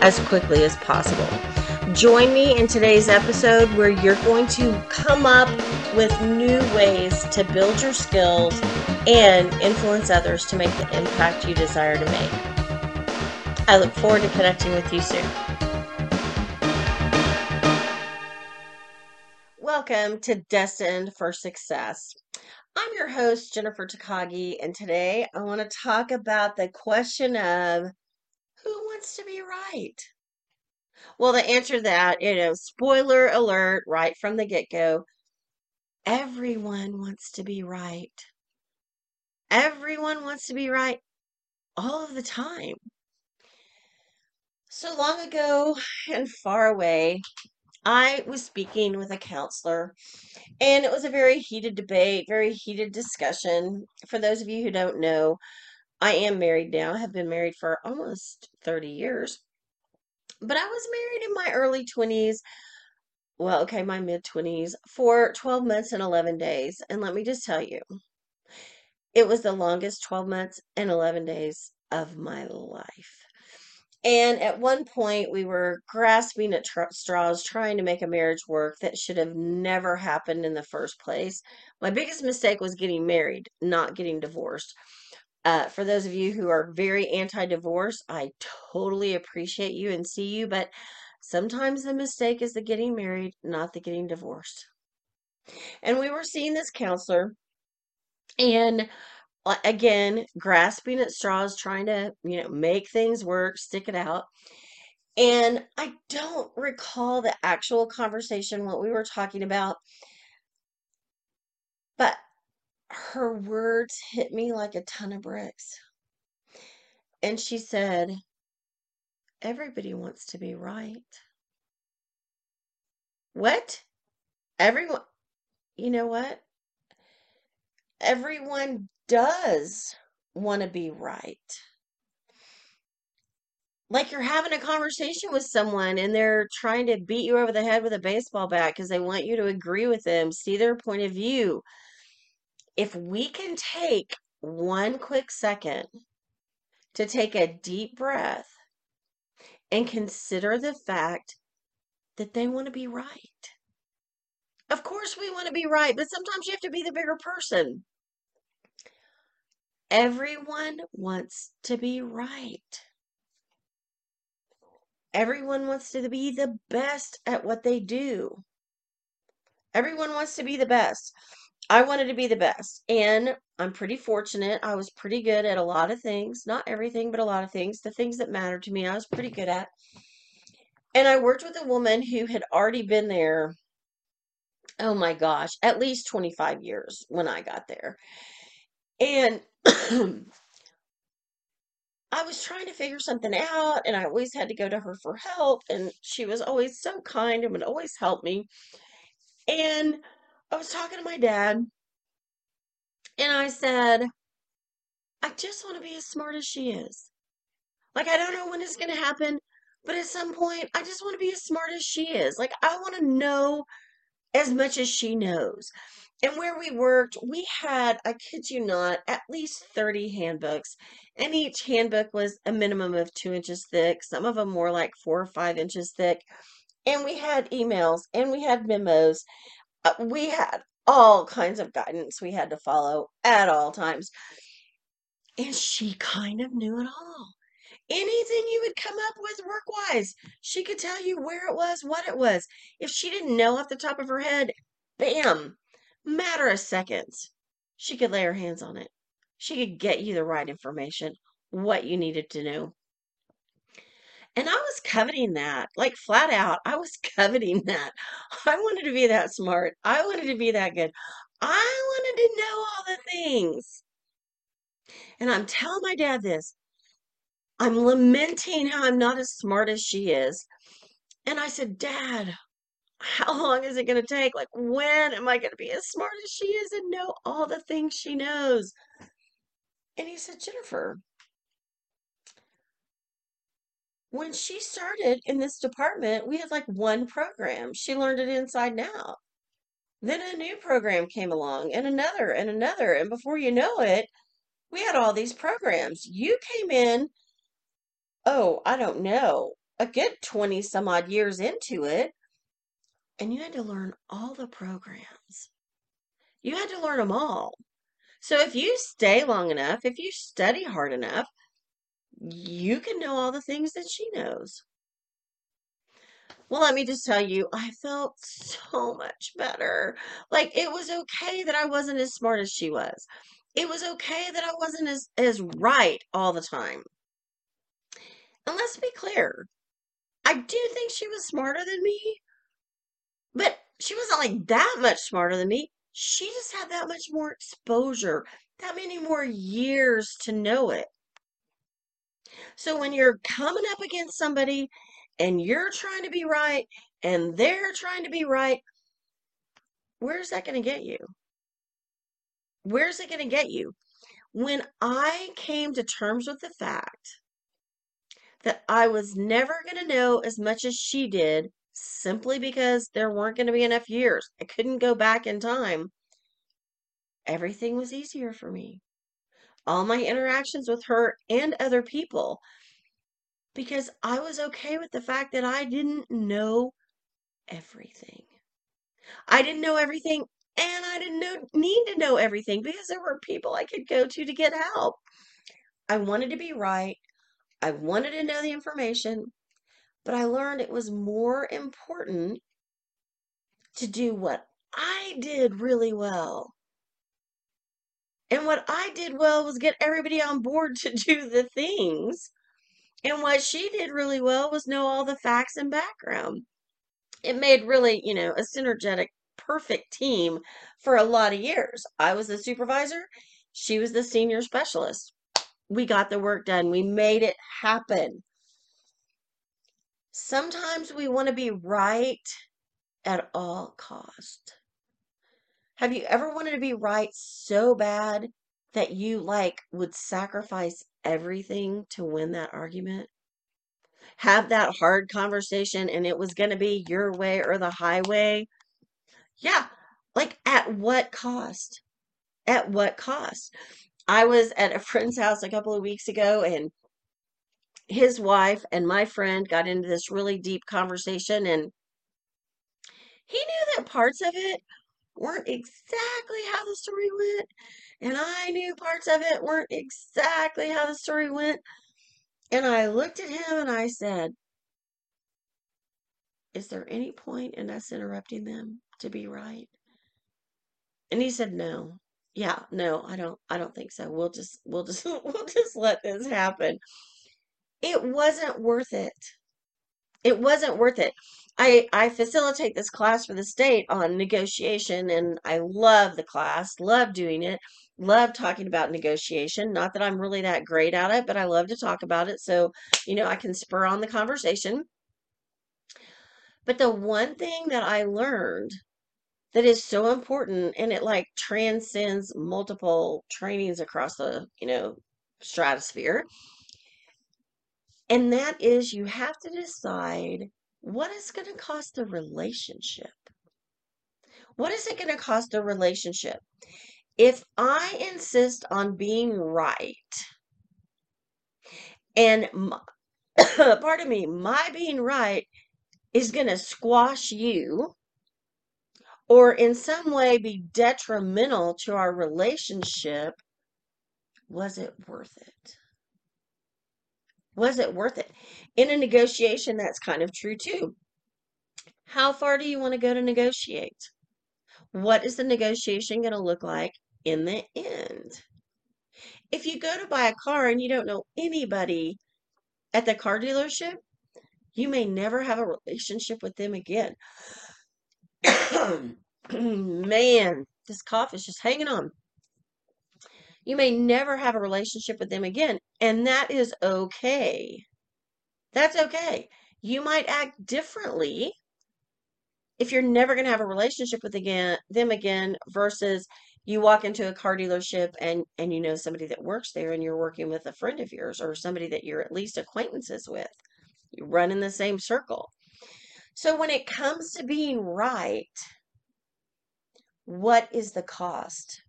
as quickly as possible. Join me in today's episode where you're going to come up with new ways to build your skills and influence others to make the impact you desire to make. I look forward to connecting with you soon. Welcome to Destined for Success. I'm your host, Jennifer Takagi, and today I want to talk about the question of who wants to be right? Well, the answer to that, you know, spoiler alert right from the get go everyone wants to be right. Everyone wants to be right all of the time. So long ago and far away, I was speaking with a counselor, and it was a very heated debate, very heated discussion. For those of you who don't know, I am married now, have been married for almost 30 years. But I was married in my early 20s, well, okay, my mid 20s, for 12 months and 11 days. And let me just tell you, it was the longest 12 months and 11 days of my life. And at one point, we were grasping at tr- straws, trying to make a marriage work that should have never happened in the first place. My biggest mistake was getting married, not getting divorced. Uh, for those of you who are very anti divorce, I totally appreciate you and see you, but sometimes the mistake is the getting married, not the getting divorced. And we were seeing this counselor, and uh, again, grasping at straws, trying to, you know, make things work, stick it out. And I don't recall the actual conversation, what we were talking about, but her words hit me like a ton of bricks. And she said, Everybody wants to be right. What? Everyone, you know what? Everyone does want to be right. Like you're having a conversation with someone and they're trying to beat you over the head with a baseball bat because they want you to agree with them, see their point of view. If we can take one quick second to take a deep breath and consider the fact that they want to be right. Of course, we want to be right, but sometimes you have to be the bigger person. Everyone wants to be right. Everyone wants to be the best at what they do. Everyone wants to be the best. I wanted to be the best, and I'm pretty fortunate. I was pretty good at a lot of things, not everything, but a lot of things. The things that mattered to me, I was pretty good at. And I worked with a woman who had already been there, oh my gosh, at least 25 years when I got there. And I was trying to figure something out, and I always had to go to her for help, and she was always so kind and would always help me. And I was talking to my dad, and I said, I just want to be as smart as she is. Like, I don't know when it's going to happen, but at some point, I just want to be as smart as she is. Like, I want to know as much as she knows. And where we worked, we had, I kid you not, at least 30 handbooks. And each handbook was a minimum of two inches thick. Some of them more like four or five inches thick. And we had emails and we had memos. Uh, we had all kinds of guidance we had to follow at all times. And she kind of knew it all anything you would come up with work wise. She could tell you where it was, what it was. If she didn't know off the top of her head, bam, matter of seconds, she could lay her hands on it. She could get you the right information, what you needed to know. And I was coveting that, like flat out. I was coveting that. I wanted to be that smart. I wanted to be that good. I wanted to know all the things. And I'm telling my dad this I'm lamenting how I'm not as smart as she is. And I said, Dad, how long is it going to take? Like, when am I going to be as smart as she is and know all the things she knows? And he said, Jennifer, when she started in this department, we had like one program. She learned it inside and out. Then a new program came along and another and another. And before you know it, we had all these programs. You came in, oh, I don't know, a good 20 some odd years into it, and you had to learn all the programs. You had to learn them all. So if you stay long enough, if you study hard enough, you can know all the things that she knows. Well, let me just tell you, I felt so much better. Like it was okay that I wasn't as smart as she was. It was okay that I wasn't as as right all the time. And let's be clear, I do think she was smarter than me, but she wasn't like that much smarter than me. She just had that much more exposure, that many more years to know it. So when you're coming up against somebody and you're trying to be right and they're trying to be right, where's that going to get you? Where's it going to get you? When I came to terms with the fact that I was never going to know as much as she did simply because there weren't going to be enough years, I couldn't go back in time, everything was easier for me. All my interactions with her and other people because I was okay with the fact that I didn't know everything. I didn't know everything and I didn't know, need to know everything because there were people I could go to to get help. I wanted to be right. I wanted to know the information, but I learned it was more important to do what I did really well. And what I did well was get everybody on board to do the things and what she did really well was know all the facts and background. It made really, you know, a synergetic, perfect team for a lot of years. I was the supervisor, she was the senior specialist. We got the work done, we made it happen. Sometimes we want to be right at all cost. Have you ever wanted to be right so bad that you like would sacrifice everything to win that argument? Have that hard conversation and it was going to be your way or the highway? Yeah. Like at what cost? At what cost? I was at a friend's house a couple of weeks ago and his wife and my friend got into this really deep conversation and he knew that parts of it weren't exactly how the story went and I knew parts of it weren't exactly how the story went. And I looked at him and I said, Is there any point in us interrupting them to be right? And he said, No. Yeah, no, I don't I don't think so. We'll just we'll just we'll just let this happen. It wasn't worth it. It wasn't worth it. I I facilitate this class for the state on negotiation and I love the class, love doing it love talking about negotiation. Not that I'm really that great at it, but I love to talk about it. So, you know, I can spur on the conversation. But the one thing that I learned that is so important and it like transcends multiple trainings across the, you know, stratosphere. And that is you have to decide what is going to cost the relationship. What is it going to cost a relationship? if I insist on being right, and my, pardon me, my being right is going to squash you or in some way be detrimental to our relationship, was it worth it? Was it worth it? In a negotiation, that's kind of true too. How far do you want to go to negotiate? What is the negotiation going to look like in the end. If you go to buy a car and you don't know anybody at the car dealership, you may never have a relationship with them again. Man, this cough is just hanging on. You may never have a relationship with them again, and that is okay. That's okay. You might act differently if you're never going to have a relationship with again them again versus you walk into a car dealership and and you know somebody that works there and you're working with a friend of yours or somebody that you're at least acquaintances with. You run in the same circle. So when it comes to being right, what is the cost?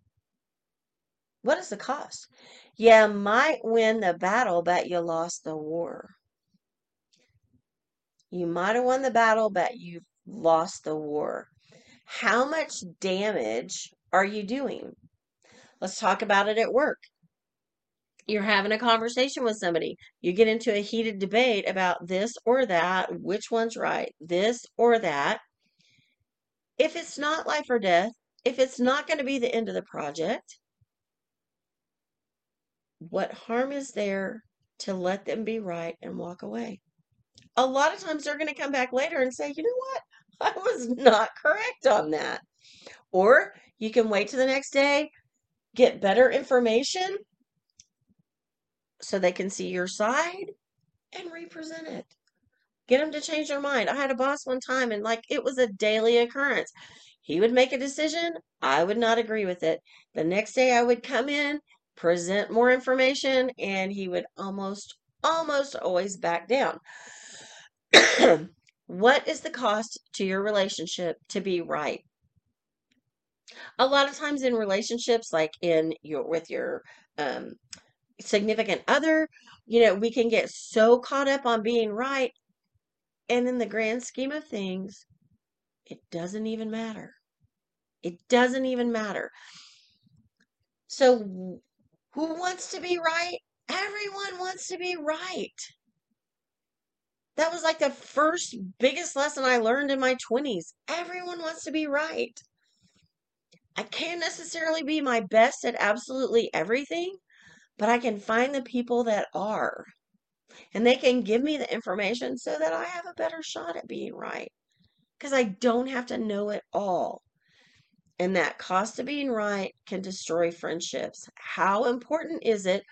What is the cost? You might win the battle, but you lost the war. You might have won the battle, but you've lost the war. How much damage are you doing? Let's talk about it at work. You're having a conversation with somebody. You get into a heated debate about this or that, which one's right, this or that. If it's not life or death, if it's not going to be the end of the project, what harm is there to let them be right and walk away? A lot of times they're going to come back later and say, you know what? I was not correct on that. Or you can wait to the next day, get better information so they can see your side and represent it. Get them to change their mind. I had a boss one time and like it was a daily occurrence. He would make a decision, I would not agree with it. The next day I would come in, present more information, and he would almost almost always back down. what is the cost to your relationship to be right? A lot of times in relationships, like in your with your um, significant other, you know, we can get so caught up on being right, and in the grand scheme of things, it doesn't even matter. It doesn't even matter. So, who wants to be right? Everyone wants to be right. That was like the first biggest lesson I learned in my 20s. Everyone wants to be right. I can't necessarily be my best at absolutely everything, but I can find the people that are. And they can give me the information so that I have a better shot at being right. Because I don't have to know it all. And that cost of being right can destroy friendships. How important is it?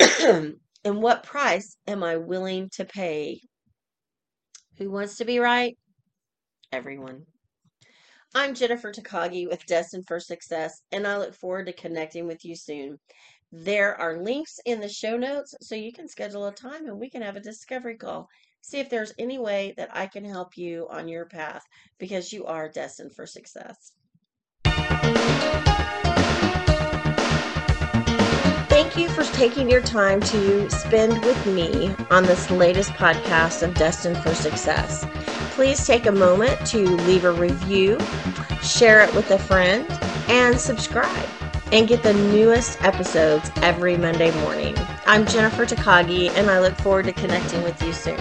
and what price am I willing to pay? Who wants to be right? Everyone. I'm Jennifer Takagi with Destined for Success, and I look forward to connecting with you soon. There are links in the show notes so you can schedule a time and we can have a discovery call. See if there's any way that I can help you on your path because you are destined for success. Thank you for taking your time to spend with me on this latest podcast of Destined for Success. Please take a moment to leave a review, share it with a friend, and subscribe and get the newest episodes every Monday morning. I'm Jennifer Takagi, and I look forward to connecting with you soon.